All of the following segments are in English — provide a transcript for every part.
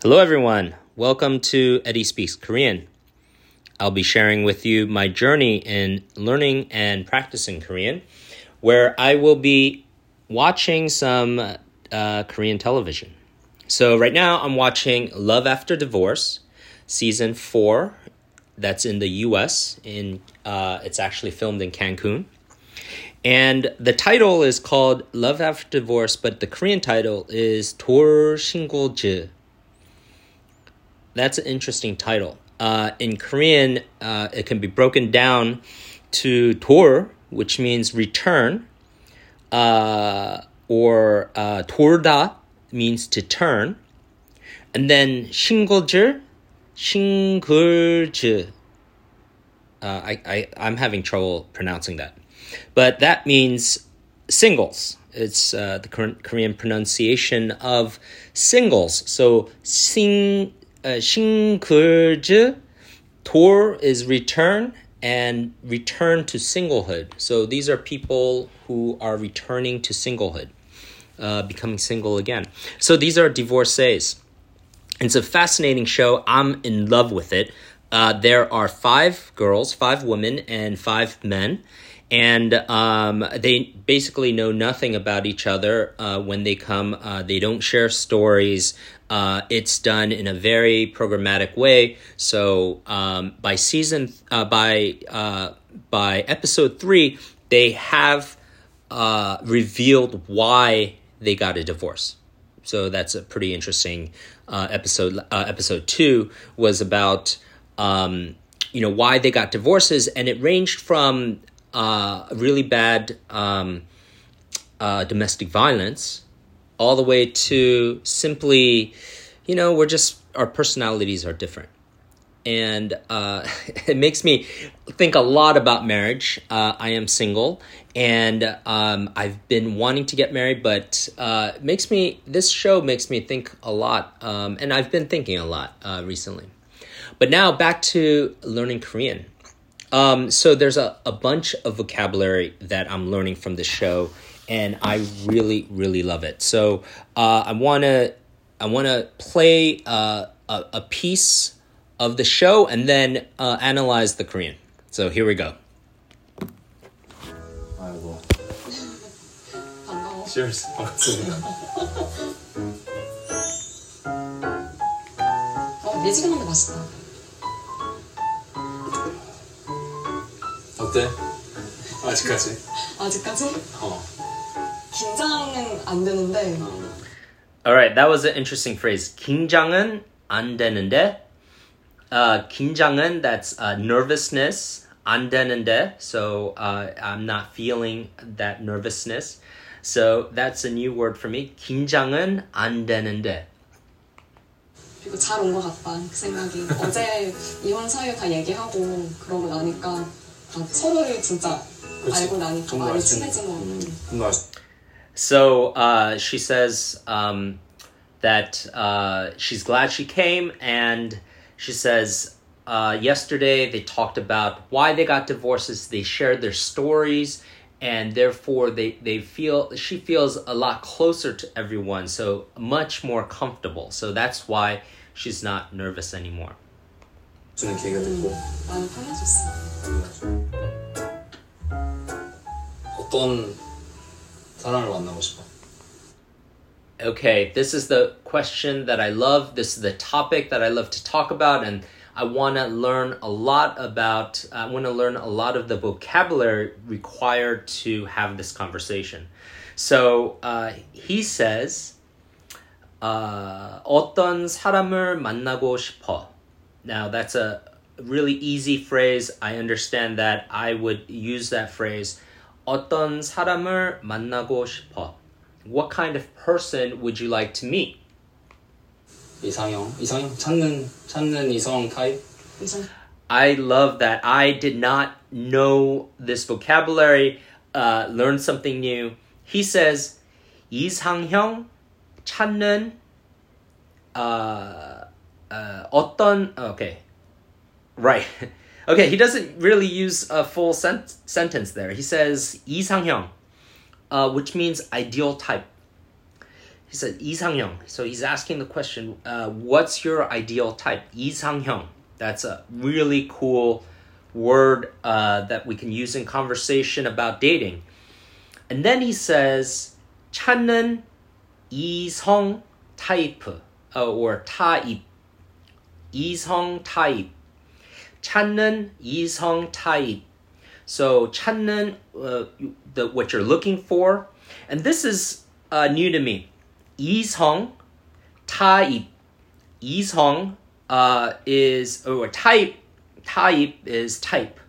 Hello, everyone. Welcome to Eddie Speaks Korean. I'll be sharing with you my journey in learning and practicing Korean, where I will be watching some uh, Korean television. So, right now, I'm watching Love After Divorce, season four. That's in the US. In uh, it's actually filmed in Cancun. And the title is called Love After Divorce, but the Korean title is Tor Shingolje that's an interesting title. Uh, in Korean, uh, it can be broken down to tor, which means return, uh, or uh, torda means to turn, and then shingoljer, shingolje. Uh, I, I, I'm having trouble pronouncing that. But that means singles. It's uh, the Korean pronunciation of singles. So sing uh, Shinkurji tour is return and return to singlehood. So these are people who are returning to singlehood, uh, becoming single again. So these are divorcees. It's a fascinating show. I'm in love with it. Uh, there are five girls, five women, and five men and um, they basically know nothing about each other uh, when they come. Uh, they don't share stories. Uh, it's done in a very programmatic way. So um, by season, uh, by uh, by episode three, they have uh, revealed why they got a divorce. So that's a pretty interesting episode. episode two was about. Um, you know why they got divorces and it ranged from uh, really bad um, uh, domestic violence, all the way to simply, you know, we're just, our personalities are different. And uh, it makes me think a lot about marriage. Uh, I am single and um, I've been wanting to get married, but uh, it makes me, this show makes me think a lot. Um, and I've been thinking a lot uh, recently. But now back to learning Korean. Um, so there's a, a bunch of vocabulary that I'm learning from the show, and I really, really love it. So uh, I wanna I wanna play uh, a, a piece of the show and then uh, analyze the Korean. So here we go. 아이고. 반가워. Cheers. 반갑습니다. 어, 매지근한데 맛있다. 어때? 아직까지? 아직까지? 어. 긴장은 안 되는데 All right, that was an interesting phrase. 긴장은 안 되는데. Uh, 긴장은 that's uh, nervousness. 안 되는데. So uh, I'm not feeling that nervousness. So that's a new word for me. 긴장은 안 되는데. 그리고 잘 온 것 같다 그 생각이 어제 이혼 사유 다 얘기하고 그러고 나니까 다 서로를 진짜 그치. 알고 나니까 좀 많이 알수 친해진 것 같아 뭔가 So uh, she says um, that uh, she's glad she came, and she says uh, yesterday they talked about why they got divorces. They shared their stories, and therefore they they feel she feels a lot closer to everyone, so much more comfortable. So that's why she's not nervous anymore. 주는 계기가 됐고 많이 편해졌어 어떤 사람을 만나고 싶어? Okay, this is the question that I love. This is the topic that I love to talk about, and I want to learn a lot about. I want to learn a lot of the vocabulary required to have this conversation. So uh, he says, uh, "어떤 사람을 만나고 싶어." Now that's a really easy phrase. I understand that. I would use that phrase. 어떤 사람을 만나고 싶어. What kind of person would you like to meet? 이상형? 이상형? 찾는 찾는 이성 타입? 이상 I love that. I did not know this vocabulary, uh, learned something new. He says, 이상형 찾는 uh, uh, 어떤 okay, right. Okay, he doesn't really use a full sent- sentence there. He says 이상형, uh, which means ideal type. he said 이상형. So he's asking the question, uh, what's your ideal type? 이상형. That's a really cool word uh, that we can use in conversation about dating. And then he says 찾는 이성 타입 uh, or 타입. 이성 타입. 찾는 이성 타입. So 찾는 uh, the what you're looking for, and this is uh, new to me. 이성 타입. 이성 uh, is or type. Type is type.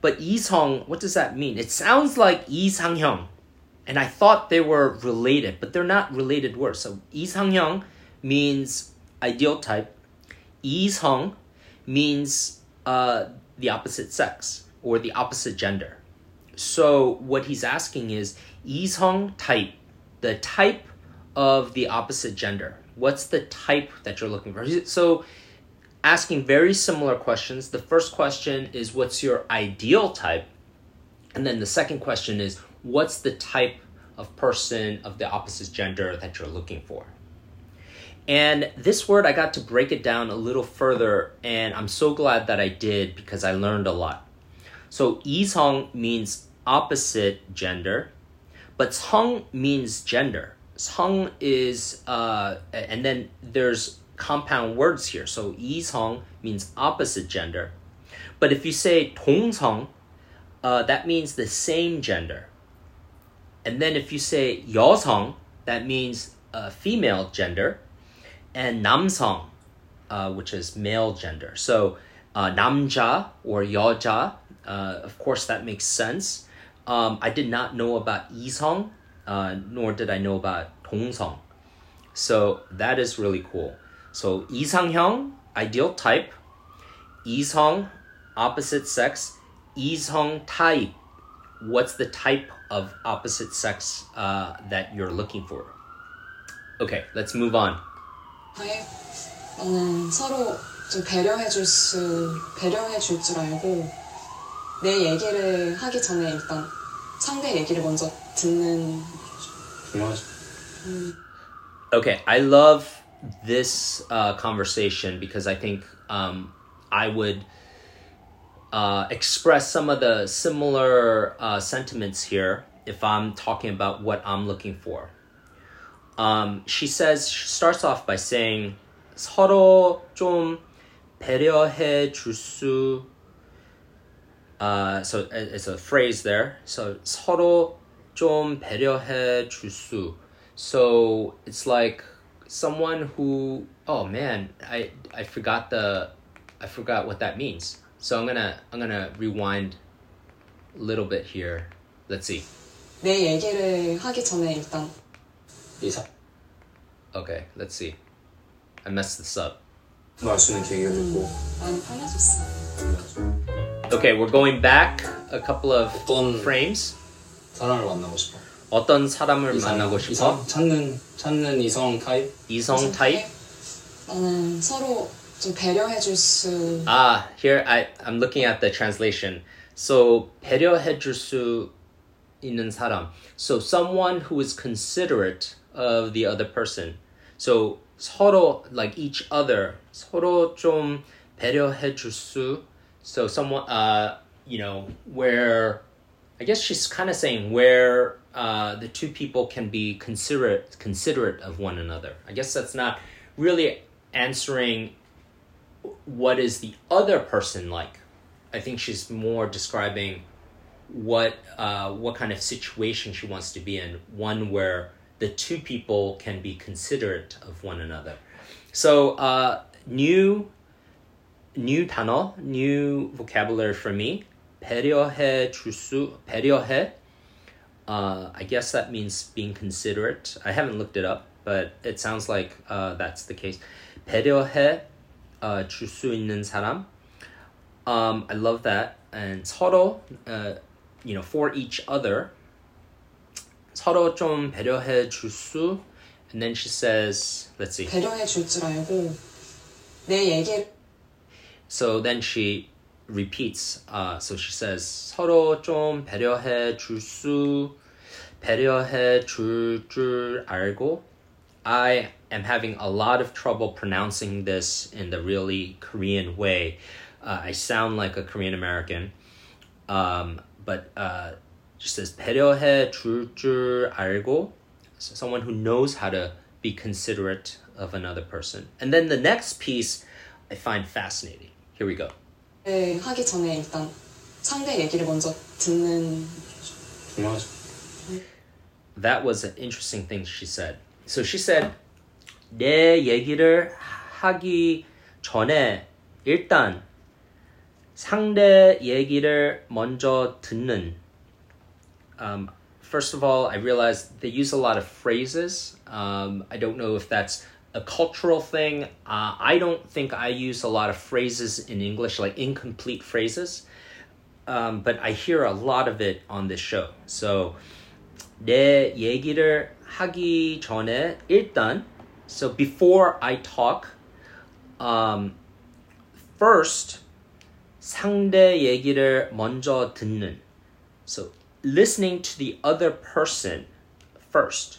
But 이성, what does that mean? It sounds like 이상형. And I thought they were related, but they're not related words. So 이상형 means ideal type. Yi's Hong means uh, the opposite sex or the opposite gender. So what he's asking is Yi's Hong type, the type of the opposite gender. What's the type that you're looking for? So asking very similar questions. The first question is what's your ideal type? And then the second question is what's the type of person of the opposite gender that you're looking for? And this word, I got to break it down a little further, and I'm so glad that I did because I learned a lot. So, 이성 means opposite gender, but 성 means gender. 성 is, uh, and then there's compound words here. So, 이성 means opposite gender. But if you say 동성, uh, that means the same gender. And then if you say 여성, that means uh, female gender and 남성, uh, which is male gender. So uh, 남자 or 여자, uh, of course that makes sense. Um, I did not know about 이성, uh, nor did I know about 동성. So that is really cool. So 이상형, ideal type. 이성, opposite sex. 이성 type. What's the type of opposite sex uh, that you're looking for? Okay, let's move on. 타입 나는 서로 좀 배려해줄 수 배려해줄 줄 알고 내 얘기를 하기 전에 일단 상대 얘기를 먼저 듣는 중요하지. Okay, I love this uh, conversation because I think um, I would uh, express some of the similar uh, sentiments here if I'm talking about what I'm looking for. Um, she says she starts off by saying 서로 좀 배려해 줄수 uh, so it's a phrase there. So 서로 좀 배려해 줄수. So it's like someone who oh man, I I forgot the I forgot what that means. So I'm gonna I'm gonna rewind a little bit here. Let's see. 내 얘기를 하기 전에 일단 이사 Okay, let's see. I messed this up. 말 수 있는 계기가 됐고 많이 편해졌어. Okay, we're going back a couple of 어떤 frames. 사람을 만나고 싶어. 어떤 사람을 이상- 만나고 싶어? 이상 찾는 찾는 이성 타입 이성 타입? 나는 서로 좀 배려해줄 수 Ah, here I I'm looking at the translation. So 배려해줄 수 있는 사람. So someone who is considerate of the other person. So 서로 like each other. 서로 좀 배려해줄 수. So someone uh you know where I guess she's kind of saying where uh, the two people can be considerate considerate of one another. I guess that's not really answering what is the other person like. I think she's more describing what uh, what kind of situation she wants to be in. One where the two people can be considerate of one another. So uh, new new 단어, new vocabulary for me. 배려해 줄수 배려해. Uh, I guess that means being considerate. I haven't looked it up, but it sounds like uh, that's the case. 배려해 uh, 줄 수 있는 사람. Um, I love that. And 서로, uh, you know, for each other. 서로 좀 배려해 줄 수. And then she says, let's see. 배려해줄 줄 알고 내 얘기를 So then she repeats. Uh, so she says, 서로 좀 배려해 줄 수, 배려해 줄 줄 알고. I am having a lot of trouble pronouncing this in the really Korean way. Uh, I sound like a Korean American. Um, but uh, just says 배려해 줄 줄 알고. So someone who knows how to be considerate of another person. And then the next piece I find fascinating. Here we go. 네, 하기 전에 일단 상대 얘기를 먼저 듣는 중요하죠. That was an interesting thing she said. So she said, 내 얘기를 하기 전에 일단 상대 얘기를 먼저 듣는. Um, first of all, I realized they use a lot of phrases. Um, I don't know if that's a cultural thing. Uh, I don't think I use a lot of phrases in English, like incomplete phrases. Um, but I hear a lot of it on this show. So, 내 얘기를 하기 전에 일단 so before I talk um, first 상대 얘기를 먼저 듣는 so listening to the other person first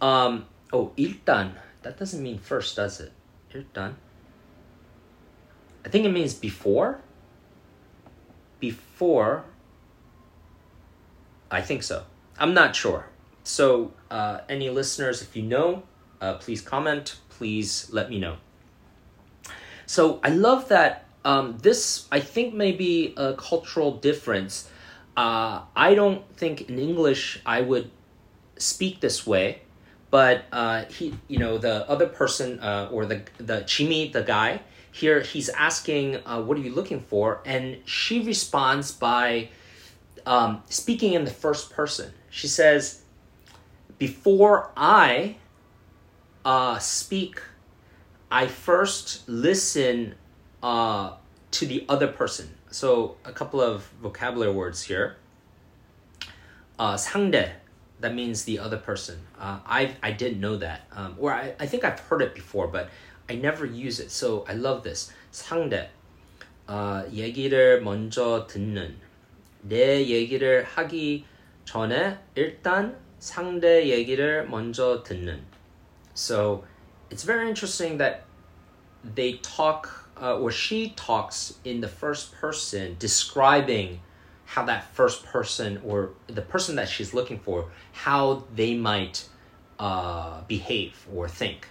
um, oh 일단 that doesn't mean first does it 일단 I think it means before before I think so. I'm not sure. So, uh, any listeners, if you know, uh, please comment. Please let me know. So, I love that. Um, this, I think, may be a cultural difference. uh, I don't think in English I would speak this way, but uh, he, you know, the other person uh, or the the Chimi, the guy here, he's asking, uh, "What are you looking for?" And she responds by um, speaking in the first person. She says, Before I uh, speak, I first listen uh, to the other person So, a couple of vocabulary words here. Uh, 상대, that means the other person. Uh, I, I didn't know that. Um, or I, I think I've heard it before, but I never use it. So, I love this. 상대. Uh, 얘기를 먼저 듣는. 내 얘기를 하기 전에 일단 상대 얘기를 먼저 듣는. So it's very interesting that they talk uh, or she talks in the first person describing how that first person or the person that she's looking for how they might uh, behave or think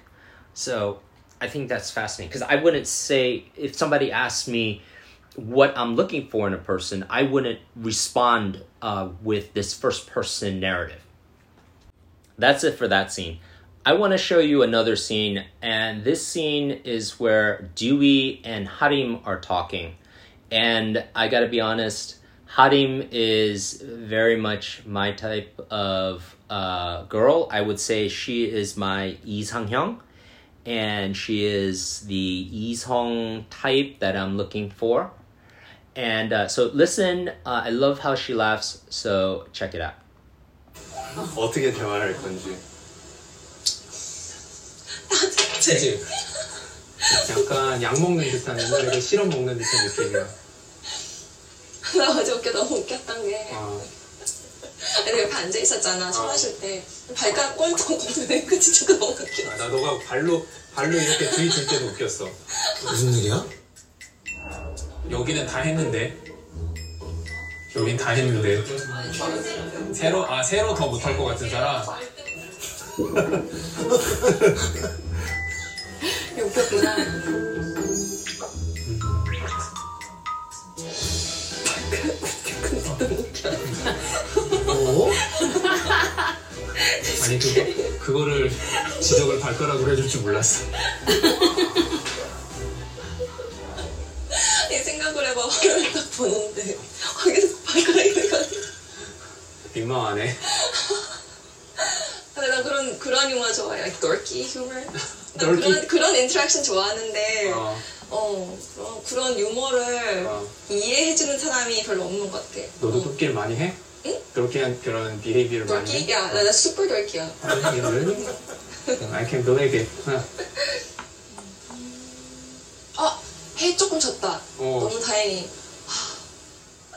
so i think that's fascinating because i wouldn't say if somebody asked me what I'm looking for in a person, I wouldn't respond uh, with this first person narrative. That's it for that scene. I want to show you another scene, and this scene is where Dewey and Harim are talking. And I gotta be honest, Harim is very much my type of uh, girl. I would say she is my Lee Sang-hyung, and she is the Lee Song type that I'm looking for. And uh, so listen, uh, I love how she laughs, so check it out. 어떻게 대화를 할 건지. 그치? 약간 약 먹는 듯한 옛날에 그 시럽 먹는 듯한 느낌이야. 나 어제 웃겨 너무 웃겼던 게 어, 아니 옆에 앉아 있었잖아 술 마실 때 발가락 꼴통 걷는 그 진짜 너무 웃겨 아, 나 너가 발로 발로 이렇게 들이댈 때도 웃겼어. 무슨 일이야? 여기는 다 했는데. 여긴 다 했는데. 새로 아 새로 더 못할 것 같은 사람. 웃겼구나 어? 아니 그거 그거를 지적을 발가락으로 해줄 줄 몰랐어. 이 생각을 해봐 화면을 딱 보는데 거기서 발가락이 돼가지고 민망하네. 근데 나 그런 그런 유머 좋아해 like dorky humor? 그런 그런 인터랙션 좋아하는데 어, 어 그런, 그런 유머를 어. 이해해주는 사람이 별로 없는 것 같아 너도 어. 돕기를 많이 해? 응? 그렇게 한 그런 비헤이비를 많이? 해? 야, 나, 나 Really? Really? I can believe it. 어. 아, 해 조금 졌다 어. 너무 다행히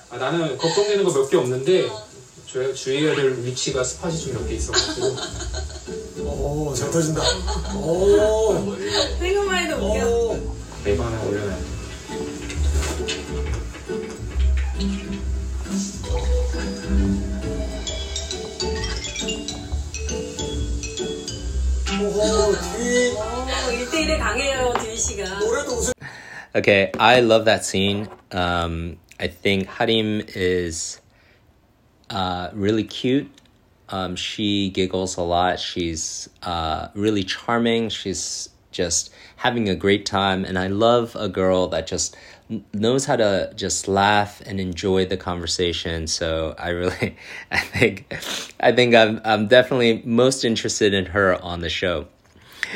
아, 나는 걱정되는 거 몇 개 없는데 어. 주, 주의해야 될 위치가 스팟이 좀 몇 개 있어가지고 어, 오, 잘 터진다. 오, 생각만 해도 웃겨. 오. 네이버 하나 올려놔요. 오, 뒤 어, 1대1에 강해요, 듀이 씨가. 노래도 웃을 Okay, I love that scene. Um, I think Harim is uh, really cute. Um, she giggles a lot. She's uh, really charming. She's just having a great time. And I love a girl that just knows how to just laugh and enjoy the conversation. So I really, I think, I think I'm, I'm definitely most interested in her on the show.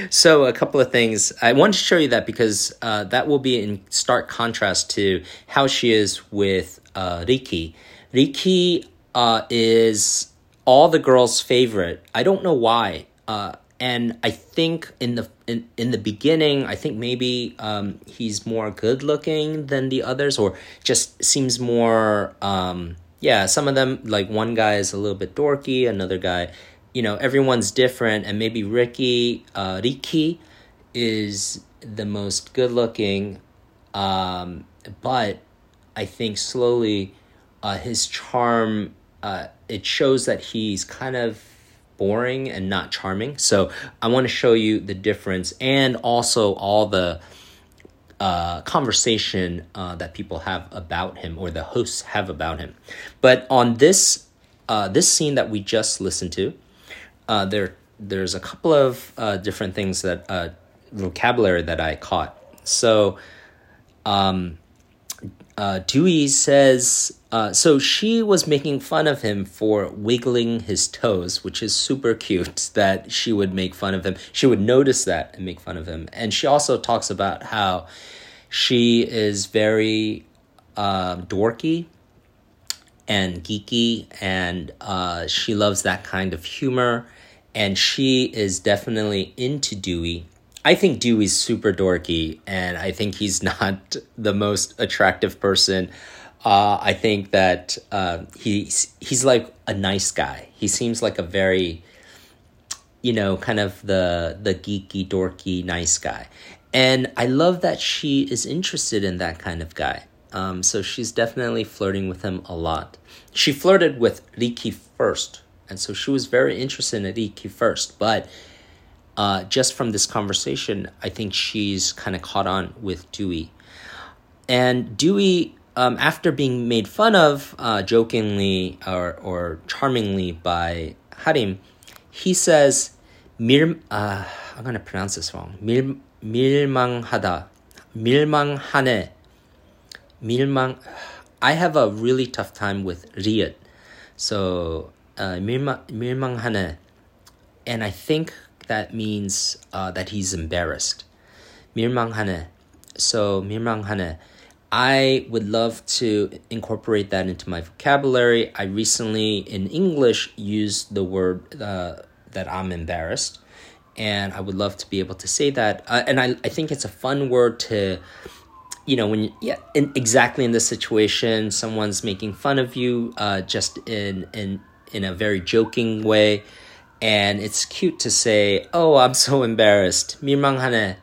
So a couple of things I wanted to show you that because uh, that will be in stark contrast to how she is with uh, Riki. Riki uh, is all the girls' favorite. I don't know why. Uh, and I think in the in, in the beginning, I think maybe um, he's more good looking than the others, or just seems more. Um, yeah, some of them like one guy is a little bit dorky, another guy you know everyone's different and maybe ricky uh, riki is the most good looking um, but i think slowly uh, his charm uh, it shows that he's kind of boring and not charming so i want to show you the difference and also all the uh, conversation uh, that people have about him or the hosts have about him but on this uh, this scene that we just listened to uh, there there's a couple of uh, different things that uh, vocabulary that I caught. So, um, uh, Dewey says uh, so she was making fun of him for wiggling his toes, which is super cute. That she would make fun of him. She would notice that and make fun of him. And she also talks about how she is very uh, dorky and geeky, and uh, she loves that kind of humor. And she is definitely into Dewey. I think Dewey's super dorky, and I think he's not the most attractive person. Uh, I think that uh, he's he's like a nice guy. He seems like a very, you know, kind of the the geeky, dorky, nice guy. And I love that she is interested in that kind of guy. Um, so she's definitely flirting with him a lot. She flirted with Riki first, and so she was very interested in Riki first. But uh, just from this conversation, I think she's kind of caught on with Dewey. And Dewey, um, after being made fun of uh, jokingly or, or charmingly by Harim, he says, 밀, uh, I'm going to pronounce this wrong. 밀, 밀망하다. 밀망하네. 밀망. I have a really tough time with 리을. So, uh, 밀망, 밀망하네. And I think that means uh, that he's embarrassed. Mirmanghane. So mirmanghane. I would love to incorporate that into my vocabulary. I recently in English used the word uh, that I'm embarrassed, and I would love to be able to say that. Uh, and I, I think it's a fun word to, you know, when you, yeah, in, exactly in this situation, someone's making fun of you, uh, just in in in a very joking way And it's cute to say, oh, I'm so embarrassed. 밀망하네.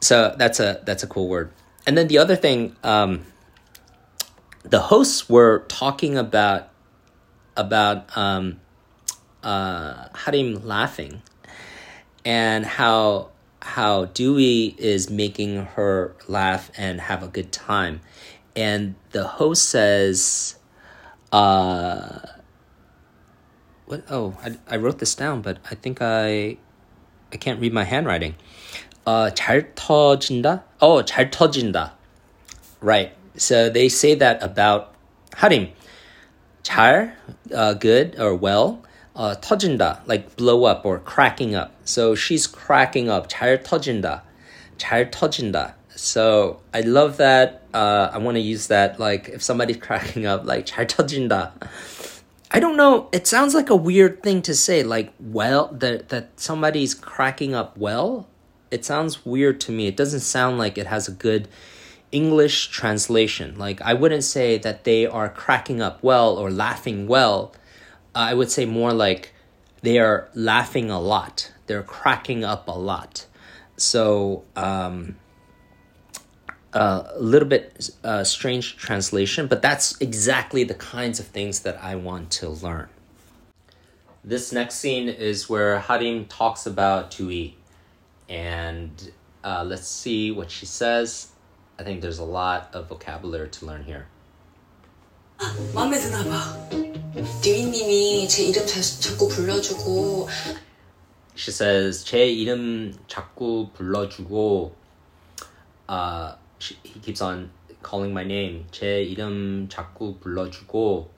So that's a, that's a cool word. And then the other thing, um, the hosts were talking about about um, uh, Harim laughing and how how Dewey is making her laugh and have a good time, and the host says, uh, "What? Oh, I, I wrote this down, but I think I I can't read my handwriting." Uh, 잘 터진다? Oh, 잘 터진다. Right. So they say that about Harim. 잘, uh, good or well. Uh, 터진다, like blow up or cracking up. So she's cracking up. 잘 터진다. 잘 터진다. So I love that. Uh, I want to use that like if somebody's cracking up, like 잘 터진다. I don't know. It sounds like a weird thing to say, like well that that somebody's cracking up well. It sounds weird to me. It doesn't sound like it has a good English translation. Like I wouldn't say that they are cracking up well or laughing well. I would say more like they are laughing a lot. They're cracking up a lot. So, um, uh, a little bit uh, strange translation, but that's exactly the kinds of things that I want to learn. This next scene is where Harim talks about Tui, and uh, let's see what she says. I think there's a lot of vocabulary to learn here. 마음에 드나 봐. 듀이님이 제 이름 자, 자꾸 불러주고 She says 제 이름 자꾸 불러주고 uh, she, he keeps on calling my name 제 이름 자꾸 불러주고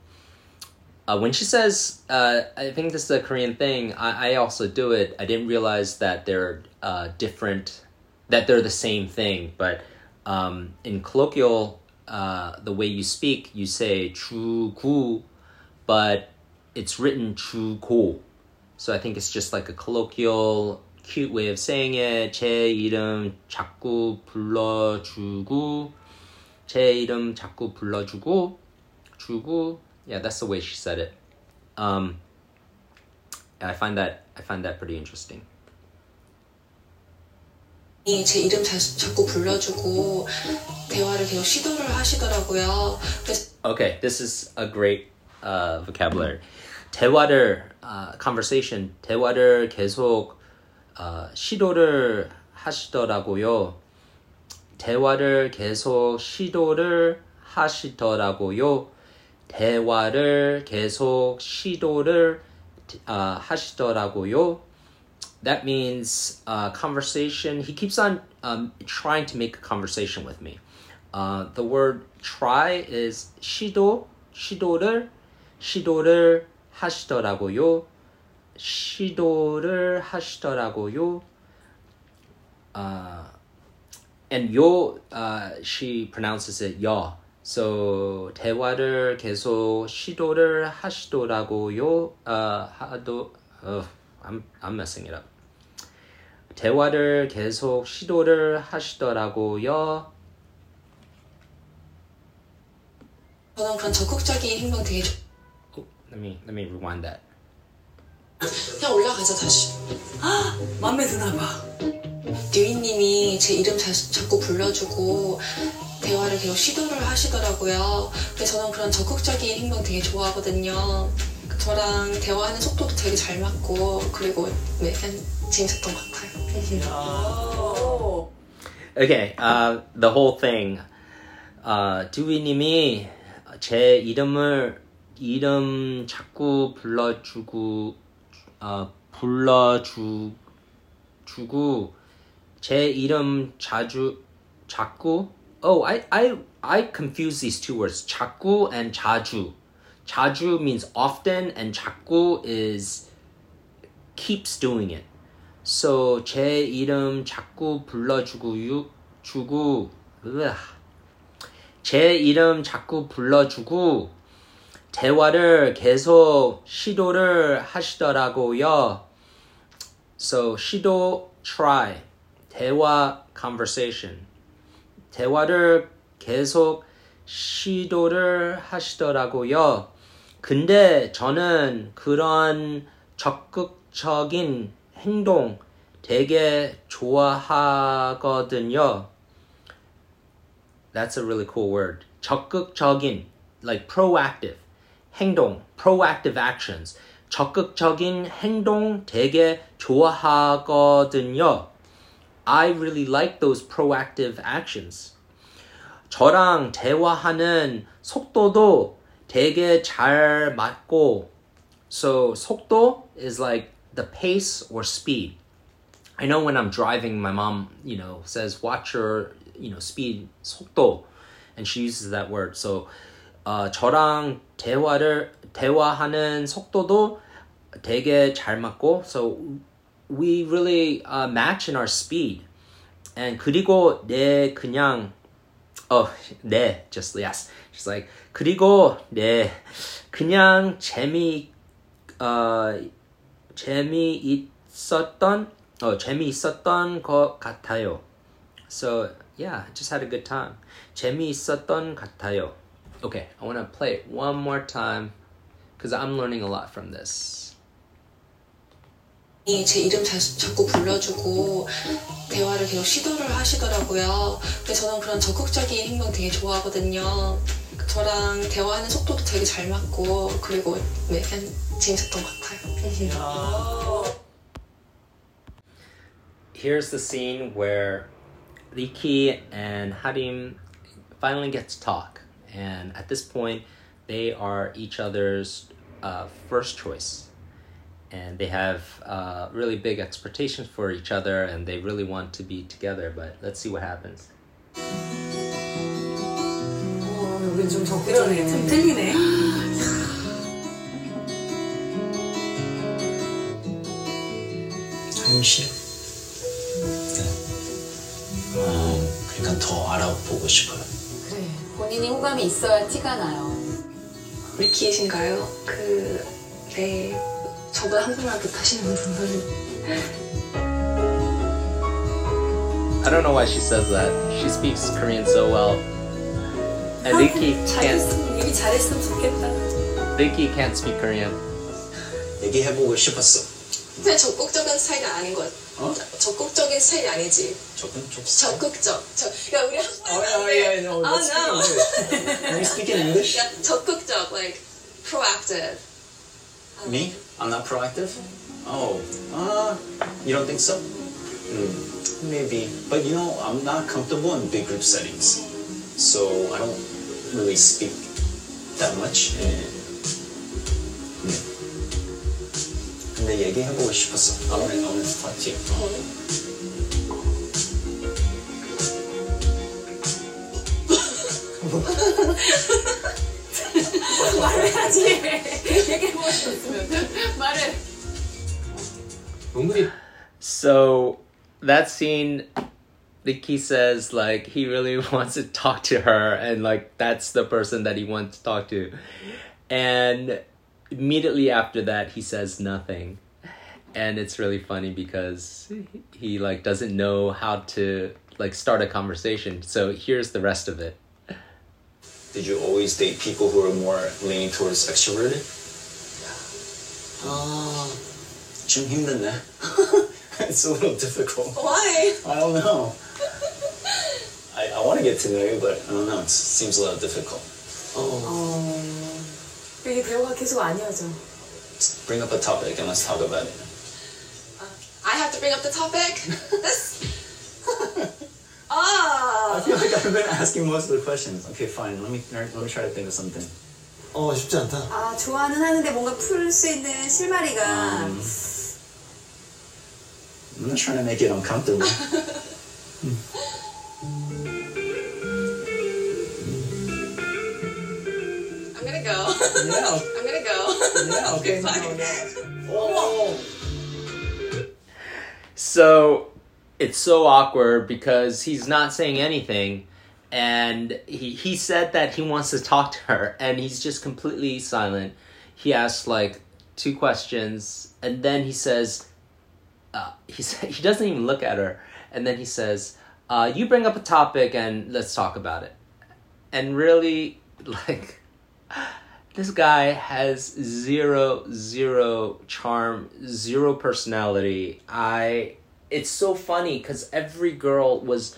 uh, when she says uh, I think this is a Korean thing I, I also do it I didn't realize that they're uh, different that they're the same thing but um, in colloquial uh, the way you speak you say 주구 but it's written 주고 so I think it's just like a colloquial, cute way of saying it. 제 이름 자꾸 불러주고, 제 이름 자꾸 불러주고, 주고. Yeah, that's the way she said it. Um, I find that I find that pretty interesting. 제 이름 자, 자꾸 불러주고 대화를 계속 시도를 하시더라고요. 그래서 Okay, this is a great uh, vocabulary. 대화를 uh, conversation 대화를 계속 uh, 시도를 하시더라고요. 대화를 계속 시도를 하시더라고요. 대화를 계속 시도를 uh, 하시더라고요. That means uh, conversation. He keeps on um, trying to make a conversation with me. Uh, the word try is 시도, 시도를, 시도를 하시더라고요. 시도를 하시더라고요. Uh, and 요, uh, she pronounces it 여. So 대화를 계속 시도를 하시더라고요. Uh, 하도, uh, I'm, I'm messing it up. 대화를 계속 시도를 하시더라고요. 저는 그런 적극적인 행동 되게 좋... Oh, let me let me rewind that. 그냥 올라가자 다시. 마음에 드나 봐. 듀이님이 제 이름 자, 자꾸 불러주고 대화를 계속 시도를 하시더라고요. 그래서 저는 그런 적극적인 행동 되게 좋아하거든요. 저랑 대화하는 속도도 되게 잘 맞고 그리고 네, 그냥 재밌었던 것 같아요. 오. Okay, uh, the whole thing. Uh, 두위님이 제 이름을 이름 자꾸 불러주고 어, 불러주 주고 제 이름 자주 자꾸 oh I I I confuse these two words 자꾸 and 자주 자주 means often and 자꾸 is keeps doing it so 제 이름 자꾸 불러주고 유, 주고 으아. 제 이름 자꾸 불러주고 대화를 계속 시도를 하시더라고요. So 시도 try 대화 conversation 대화를 계속 시도를 하시더라고요. 근데 저는 그런 적극적인 행동 되게 좋아하거든요. That's a really cool word. 적극적인, like proactive. 행동, proactive actions. 적극적인 행동 되게 좋아하거든요. I really like those proactive actions. 저랑 대화하는 속도도 되게 잘 맞고 so 속도 is like the pace or speed. I know when I'm driving my mom, you know, says watch your, you know, speed 속도 and she uses that word. So 어, 저랑 대화를 대화하는 속도도 되게 잘 맞고 so we really uh, match in our speed. And 그리고 내 그냥 oh 네 just yes. She's like 그리고 네 그냥 재미 어 재미 있었던 어 재미 있었던 것 같아요. So yeah, just had a good time. 재미 있었던 같아요. Okay, I want to play it one more time because I'm learning a lot from this. 제 이름 자, 자꾸 불러주고 대화를 계속 시도를 하시더라고요. 근데 저는 그런 적극적인 행동 되게 좋아하거든요. 저랑 대화하는 속도도 되게 잘 맞고 그리고 네, 그냥 재밌었던 것 같아요. Here's the scene where Riki and Harim finally get to talk, and at this point, they are each other's uh, first choice. And they have uh, really big expectations for each other, and they really want to be together. But let's see what happens. 어, 여긴 좀 적극적이네. 좀 틀리네. 하윤 씨? 네. 어, 그러니까 더 알아보고 싶어요. 본인이 호감이 있어야 티가 나요. 위키이신가요? 그, 네, 저보다 한국말 못하시는 분은 I don't know why she says that. She speaks Korean so well. And Riki can't. 잘했으면, 얘기 잘했으면 좋겠다. Riki can't speak Korean. 얘기해보고 싶었어. 그냥 적극적인 스타일이 아닌 것 어? 적극적인 스타일이 아니지. 조금 좀. 적극적. 저, 야, 우리 한국말 Oh, yeah, yeah, no, Oh, let's no. speak English. Can we speak in English? 야, 적극적, like, proactive. Me? I'm not proactive? Oh, uh, you don't think so? Hmm, maybe. But you know, I'm not comfortable in big group settings. So I don't really speak that much. And, 네. 근데 얘기해보고 싶었어. I wanna, I wanna talk to you. 말해야지. 얘기해보고 싶었으면. 말해. 은근히 So that scene, Riki says like he really wants to talk to her, and like that's the person that he wants to talk to. And immediately after that, he says nothing, and it's really funny because he, he like doesn't know how to like start a conversation. So here's the rest of it. Did you always date people who are more leaning towards extroverted? 아, 좀 힘든데. it's a little difficult. Why? I don't know. I, I want to get to know you, but I don't know. It seems a little difficult. 어. 이게 대화가 계속 아니어져. Bring up a topic and let's talk about it. I have to bring up the topic? this? I Ah! feel like I've been asking most of the questions. Okay, fine. Let me let me try to think of something. 어 쉽지 않다. 아, 좋아는 하는데 뭔가 풀 수 있는 실마리가. Um, I'm not trying to make it uncomfortable. Go. yeah. I'm gonna go. Yeah. Okay. Fine. Oh. So it's so awkward because he's not saying anything and he, he said that he wants to talk to her and he's just completely silent. He asks like two questions and then he says uh, he, sa- he doesn't even look at her and then he says uh, you bring up a topic and let's talk about it. And really like this guy has zero zero charm zero personality. I it's so funny because every girl was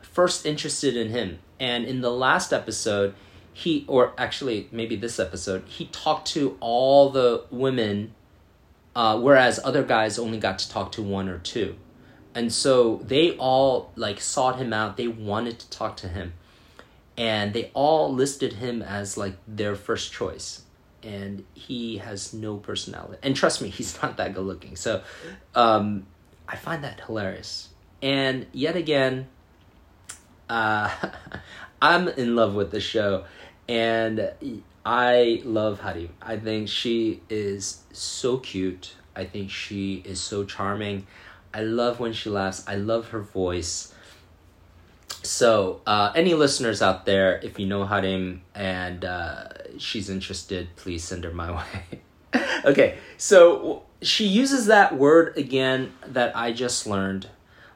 first interested in him. And in the last episode he or actually maybe this episode he talked to all the women uh, whereas other guys only got to talk to one or two. And so they all like sought him out. They wanted to talk to him and they all listed him as like their first choice. And he has no personality. And trust me he's not that good looking so um, i find that hilarious. And yet again uh, i'm in love with the show. And i love harim i think she is so cute. I think she is so charming. I love when she laughs. I love her voice so, uh, any listeners out there, if you know Harim and uh, she's interested, please send her my way. okay, so she uses that word again that I just learned.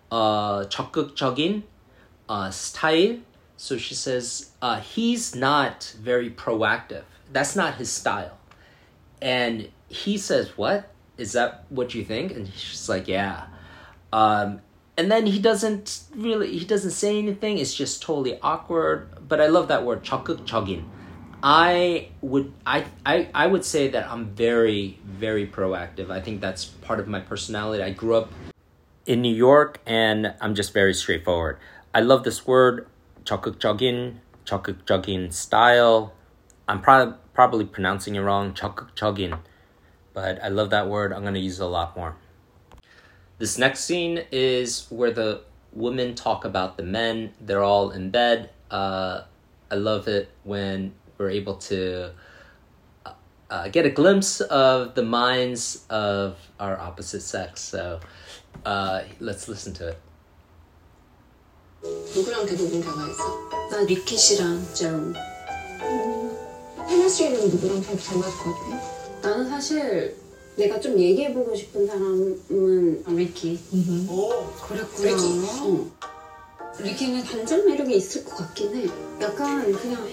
Uh, 적극적인 uh, style. So she says uh, he's not very proactive. That's not his style. And he says, "What? is that what you think?" And she's like, "Yeah." Um, and then he doesn't really he doesn't say anything. It's just totally awkward. But i love that word chokuk chogin. I would I, I i would say that i'm very very proactive. I think that's part of my personality. I grew up in new york and i'm just very straightforward. I love this word chokuk chogin chokuk chogin style. I'm pro- probably pronouncing it wrong chokuk chogin. But i love that word. I'm going to use it a lot more. This next scene is where the women talk about the men. They're all in bed. Uh, I love it when we're able to uh, uh, get a glimpse of the minds of our opposite sex. So uh, let's listen to it. 누구랑 대부분 대화했어? 나 리키 씨랑 제롬. 케미스트리는 누구랑 제일 잘 맞을 것 같아? 나는 사실 내가 좀 얘기해보고 싶은 사람은 리키. 그랬구나. 리키? 어. 리키는 반전 매력이 있을 것 같긴 해. 약간 그냥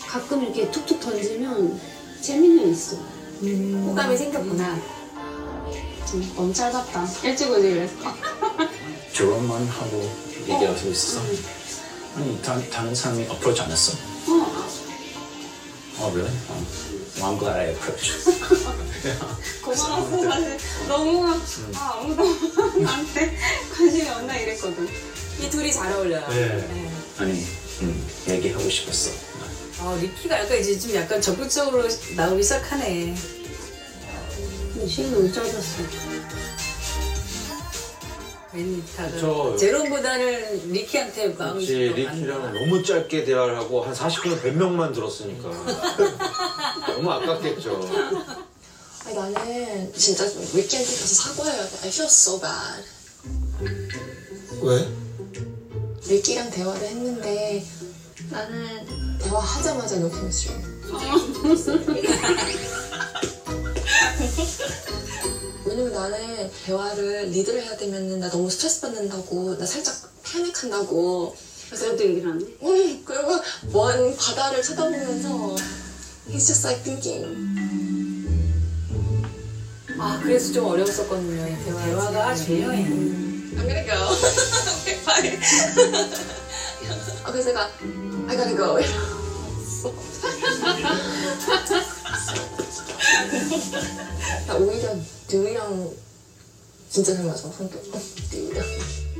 가끔 이렇게 툭툭 던지면 재미는 있어. 호감이 생겼구나. 음, 너무 짧았다. 일찍 오지 그랬어. 저런만 하고 얘기하고 있었어? 아니 다, 다른 사람이 approach 안 했어? 어. Oh really? Oh. Well, I'm glad I approached. 고마워. 사실 너무 아, 아무도 나한테 관심이 없나 이랬거든. 이 둘이 잘 어울려요. 네. 아니 음, 얘기하고 싶었어. 아, 리키가 약간 이제 좀 약간 적극적으로 나오기 시작하네. 근데 시간 너무 짧았어. 저- 제롬보다는 리키한테 마음이 좀 리키랑. 너무 짧게 대화를 하고 한 40분에 100명만 들었으니까 너무 아깝겠죠. 아니, 나는 진짜 위켄드 가서 사과해야 돼. I feel so bad. 왜? 리키랑 대화를 했는데 나는 대화하자마자 no chemistry. 왜냐면 나는 대화를 리드를 해야 되면 나 너무 스트레스 받는다고 나 살짝 패닉한다고 그래서 얘기를 안 해? 음, 그리고 먼 바다를 쳐다보면서 he's just like thinking 아, 그래서 좀 어려웠었거든요. 이 대화. 대화가 중요해. I'm gonna go. okay, bye. 아, 그래서 내가 I gotta go. 나 오히려 듀이랑 진짜 잘 맞아 성격. 듀이랑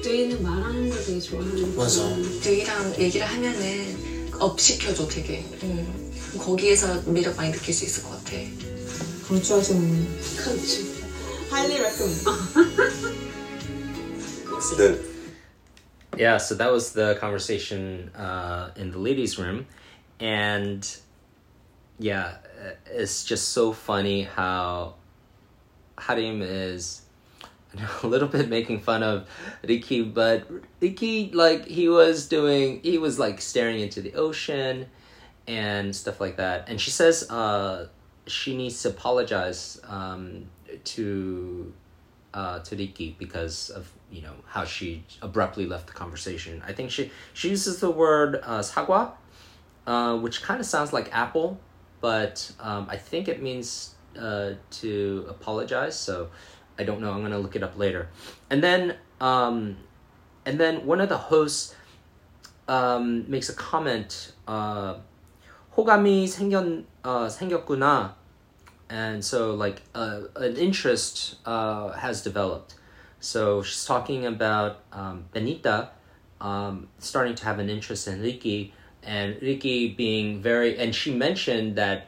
듀이는 말하는 걸 되게 좋아하는 맞아. 듀이랑 얘기를 하면은 업 시켜줘 되게. 음. 거기에서 매력 많이 느낄 수 있을 것 같아. 강추하시는. 강추. Highly recommend. 네. Yeah, so that was the conversation uh, in the ladies' room, and yeah, uh, it's just so funny how Harim is a little bit making fun of Riki, but Riki, like he was doing, he was like staring into the ocean and stuff like that, and she says uh, she needs to apologize um, to uh, to because of you know how she abruptly left the conversation. I think she she uses the word uh, sagwa, uh, which kind of sounds like apple, but um, I think it means uh, to apologize. So I don't know. I'm gonna look it up later. And then um, and then one of the hosts um, makes a comment. Uh, 호감이 생겼 uh, 생겼구나. And so, like, uh, an interest uh, has developed. So she's talking about um, Benita um, starting to have an interest in Ricky, and Ricky being very, and she mentioned that,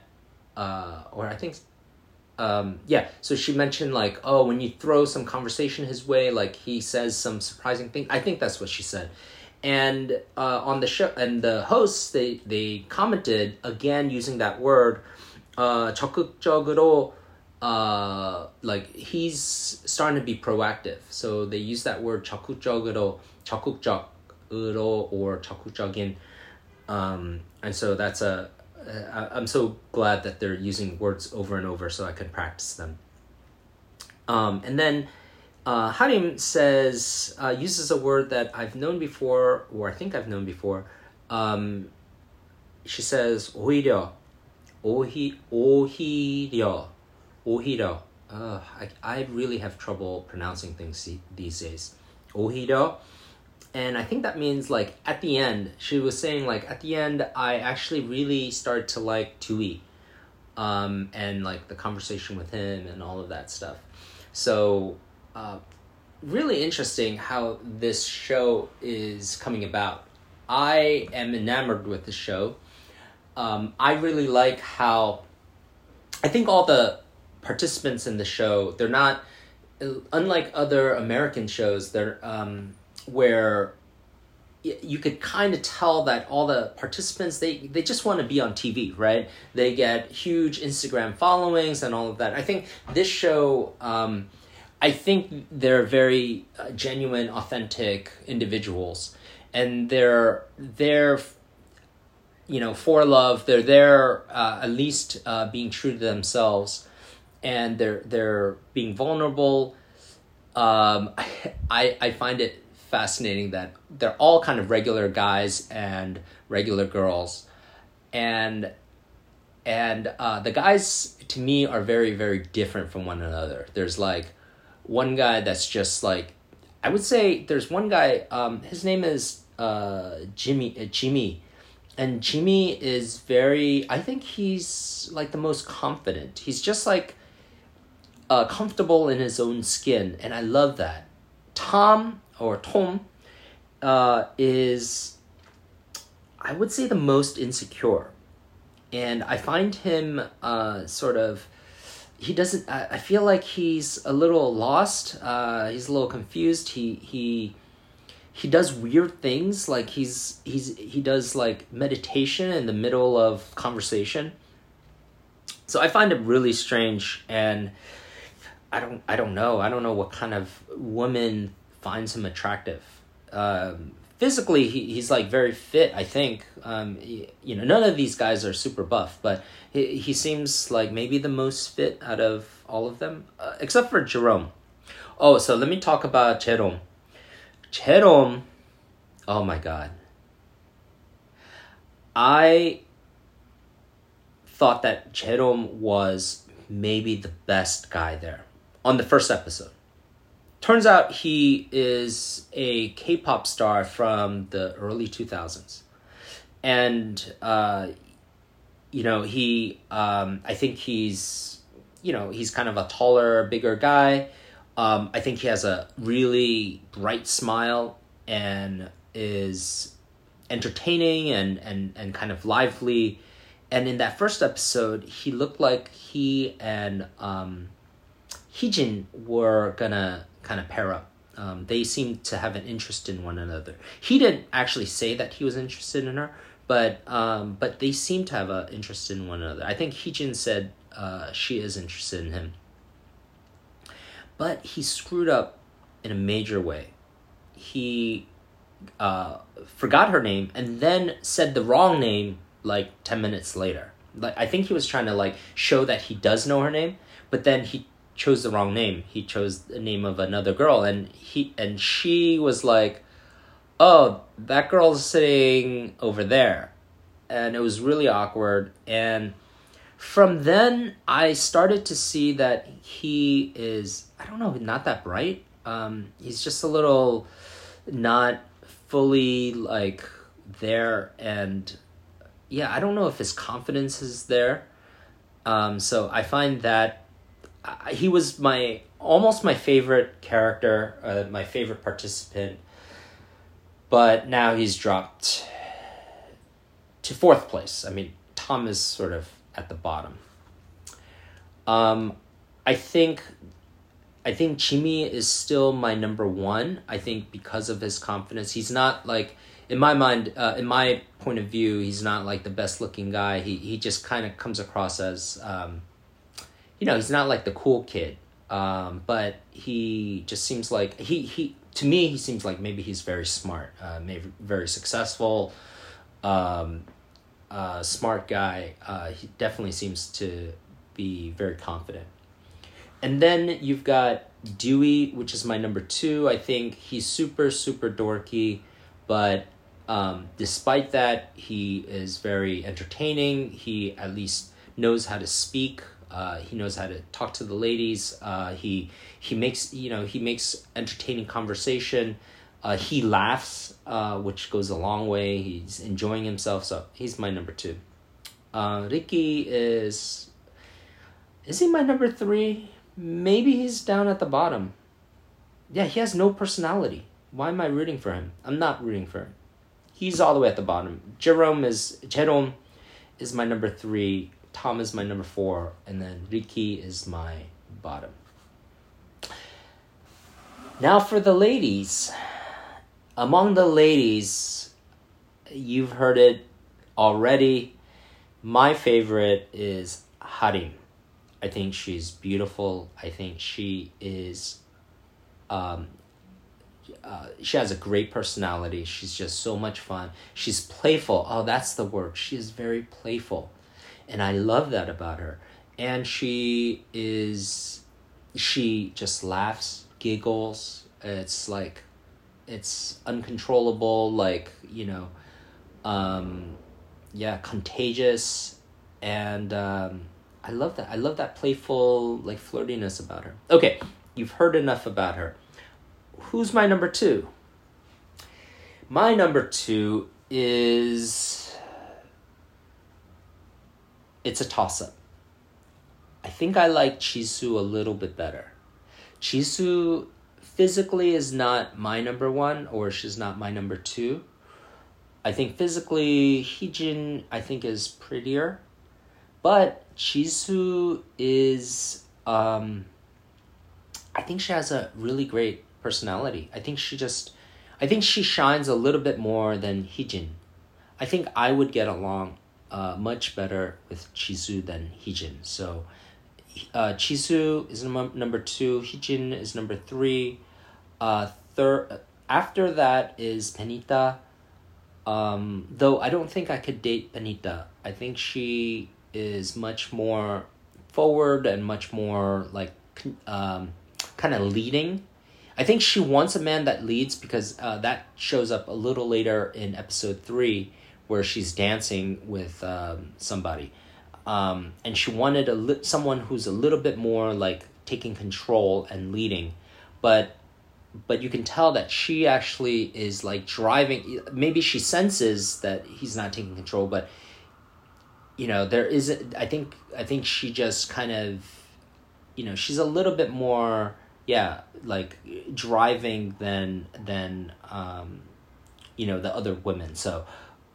uh, or I think, um, yeah. So she mentioned like, oh, when you throw some conversation his way, like he says some surprising thing. I think that's what she said. And uh, on the show, and the hosts they they commented again using that word, uh, 적극적으로 uh, like he's starting to be proactive. So they use that word 적극적으로, 적극적으로 or 적극적인. Um, and so that's a, I, I'm so glad that they're using words over and over so I can practice them. Um, and then uh, Harim says uh, uses a word that I've known before, or I think I've known before. Um, she says 오히려, 오히 오히려, I, I really have trouble pronouncing things these days. Ohido. And I think that means like at the end, she was saying like at the end, I actually really start to like Dewey um, and like the conversation with him and all of that stuff. So uh, really interesting how this show is coming about. I am enamored with the show. Um, I really like how I think all the participants in the show they're not unlike other American shows. They're um, where you could kind of tell that all the participants they they just want to be on TV, right? They get huge Instagram followings and all of that. I think this show. Um, I think they're very uh, genuine, authentic individuals, and they're they're you know for love. They're there uh, at least uh, being true to themselves, and they're they're being vulnerable. Um, I I find it fascinating that they're all kind of regular guys and regular girls, and and uh, the guys to me are very very different from one another. There's like one guy that's just like I would say there's one guy. Um, his name is uh, Jimmy. Uh, Jimmy, and Jimmy is very. I think he's like the most confident. He's just like uh, comfortable in his own skin, and I love that. Tom or Tom uh, is, I would say, the most insecure, and I find him uh, sort of he doesn't I, I feel like he's a little lost uh he's a little confused. He he he does weird things like he's he's he does like meditation in the middle of conversation. So i find it really strange and i don't i don't know. I don't know what kind of woman finds him attractive. Um physically he, he's like very fit i think. Um y- you know none of these guys are super buff but he, he seems like maybe the most fit out of all of them uh, except for jerome. Oh so let me talk about jerome. Jerome oh my god. I thought that jerome was maybe the best guy there on the first episode turns out he is a K-pop star from the early 2000s. And uh, you know, he um, I think he's you know, he's kind of a taller, bigger guy. Um, I think he has a really bright smile and is entertaining and, and, and kind of lively. And in that first episode, he looked like he and um, were gonna kind of pair up. Um, they seemed to have an interest in one another. He didn't actually say that he was interested in her, but um, but they seem to have an interest in one another. I think Heejin said uh, she is interested in him, but he screwed up in a major way. He uh, forgot her name and then said the wrong name like ten minutes later. Like I think he was trying to like show that he does know her name, but then he chose the wrong name. He chose the name of another girl, and he and she was like, "Oh, that girl's sitting over there," and it was really awkward. And from then, I started to see that he is I don't know, not that bright. Um, he's just a little not fully like there, and yeah, I don't know if his confidence is there. Um, so I find that He was my almost my favorite character, uh, my favorite participant, but now he's dropped to fourth place. I mean, Tom is sort of at the bottom. Um, I think, I think Jimmy is still my number one. I think because of his confidence, he's not like in my mind, uh, in my point of view, he's not like the best looking guy. He he just kind of comes across as. Um, you know, he's not like the cool kid, um, but he just seems like he he to me he seems like maybe he's very smart, uh, maybe very successful, um, uh, smart guy. Uh, he definitely seems to be very confident. And then you've got Dewey, which is my number two. I think he's super super dorky, but um, despite that, he is very entertaining. He at least knows how to speak Uh, he knows how to talk to the ladies. Uh, he he makes you know he makes entertaining conversation. Uh, he laughs, uh, which goes a long way. He's enjoying himself, so he's my number two. Uh, Ricky is is he my number three? Maybe he's down at the bottom. Yeah, he has no personality. Why am I rooting for him? I'm not rooting for him. He's all the way at the bottom. Jerome is Jerome is my number three. Tom is my number four, and then Ricky is my bottom. Now for the ladies. Among the ladies, you've heard it already. My favorite is Harim. I think she's beautiful. I think she is um, uh, she has a great personality. She's just so much fun. She's playful. Oh, that's the word. She is very playful. And I love that about her. And she is, she just laughs, giggles. It's like, it's uncontrollable, like, you know, um, yeah, contagious. And um, I love that. I love that playful, like, flirtiness about her. Okay, you've heard enough about her who's my number two? My number two is. It's a toss up. I think I like Chisu a little bit better. Chisu physically is not my number one, or she's not my number two. I think physically, Heejin, I think, is prettier. But Chisu is. Um, I think she has a really great personality. I think she just, I think she shines a little bit more than Heejin. I think I would get along uh, much better with Chisu than Heejin. So uh, Chisu is num- number two, Heejin is number three. Uh, third, after that is Benita. Um, though I don't think I could date Benita. I think she is much more forward and much more like um, kind of leading I think she wants a man that leads because uh, that shows up a little later in episode three where she's dancing with um, somebody. Um, and she wanted a li- someone who's a little bit more like taking control and leading, but but you can tell that she actually is like driving. Maybe she senses that he's not taking control, but you know there is. I think I think she just kind of, you know, she's a little bit more yeah like driving than than um, you know the other women so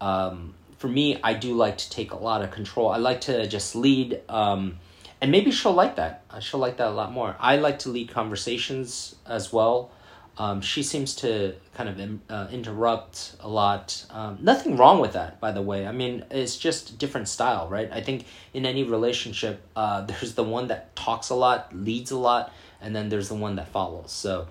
um, for me i do like to take a lot of control i like to just lead um, and maybe she'll like that uh, she'll like that a lot more i like to lead conversations as well um, she seems to kind of uh, interrupt a lot. Um, nothing wrong with that, by the way. I mean, it's just different style, right? I think in any relationship, uh, there's the one that talks a lot, leads a lot, and then there's the one that follows. So,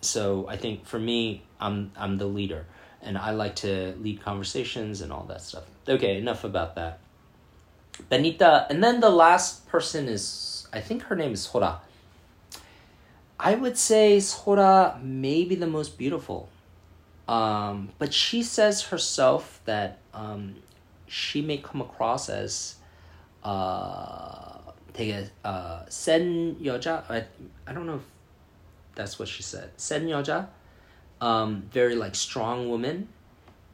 so I think for me, I'm I'm the leader, and I like to lead conversations and all that stuff. Okay, enough about that. Benita, and then the last person is I think her name is Hora. I would say Sora may be the most beautiful. Um, but she says herself that um, she may come across as uh, 되게 uh, 센 여자. I, I don't know if that's what she said. 센 여자. Um, very like strong woman,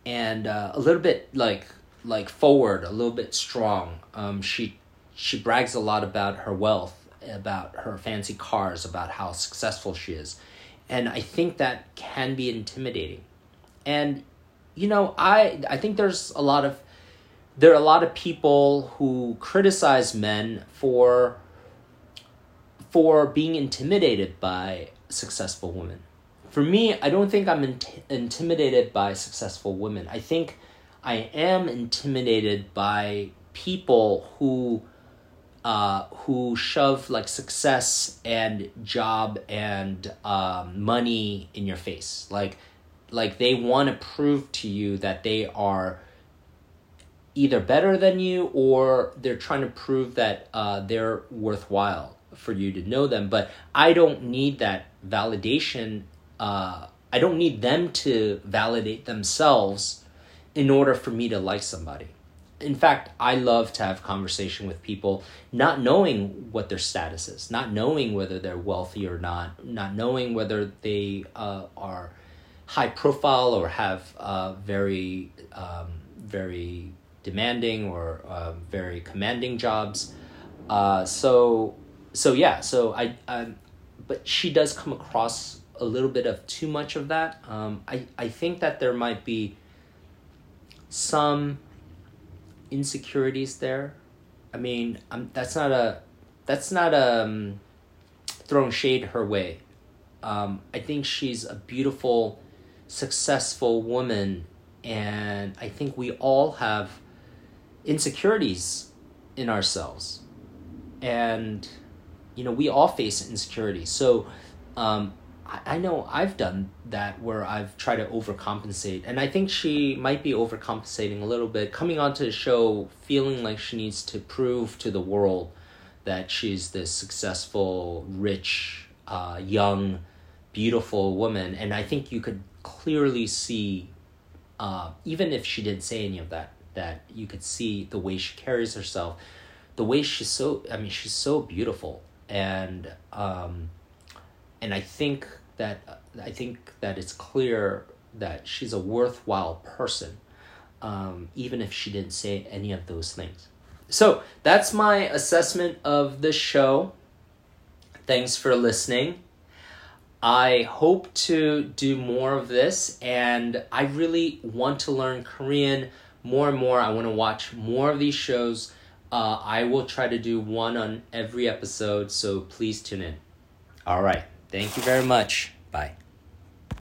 and uh, a little bit like like forward, a little bit strong. Um, she she brags a lot about her wealth about her fancy cars, about how successful she is. And I think that can be intimidating. And you know, I I think there's a lot of there are a lot of people who criticize men for for being intimidated by successful women. For me, I don't think I'm int- intimidated by successful women. I think I am intimidated by people who uh, who shove like success and job and um, money in your face like like they want to prove to you that they are either better than you or they're trying to prove that uh, they're worthwhile for you to know them but i don't need that validation uh, i don't need them to validate themselves in order for me to like somebody in fact, I love to have conversation with people not knowing what their status is, not knowing whether they're wealthy or not, not knowing whether they uh, are high profile or have uh, very um, very demanding or uh, very commanding jobs. Uh, so so yeah, so I, I but she does come across a little bit of too much of that. Um, I I think that there might be some insecurities there. I mean, um, that's not a that's not a um, throwing shade her way. Um, I think she's a beautiful, successful woman, and I think we all have insecurities in ourselves, and you know we all face insecurities. So um, I, know I've done that where I've tried to overcompensate, and I think she might be overcompensating a little bit, coming onto the show feeling like she needs to prove to the world that she's this successful, rich, uh, young, beautiful woman. And I think you could clearly see, uh, even if she didn't say any of that, that you could see the way she carries herself, the way she's so, I mean, she's so beautiful. And, um, and I think that I think that it's clear that she's a worthwhile person, um, even if she didn't say any of those things. So that's my assessment of the show. Thanks for listening. I hope to do more of this, and I really want to learn Korean more and more. I want to watch more of these shows. Uh, I will try to do one on every episode, so please tune in. All right. Thank you very much. Bye.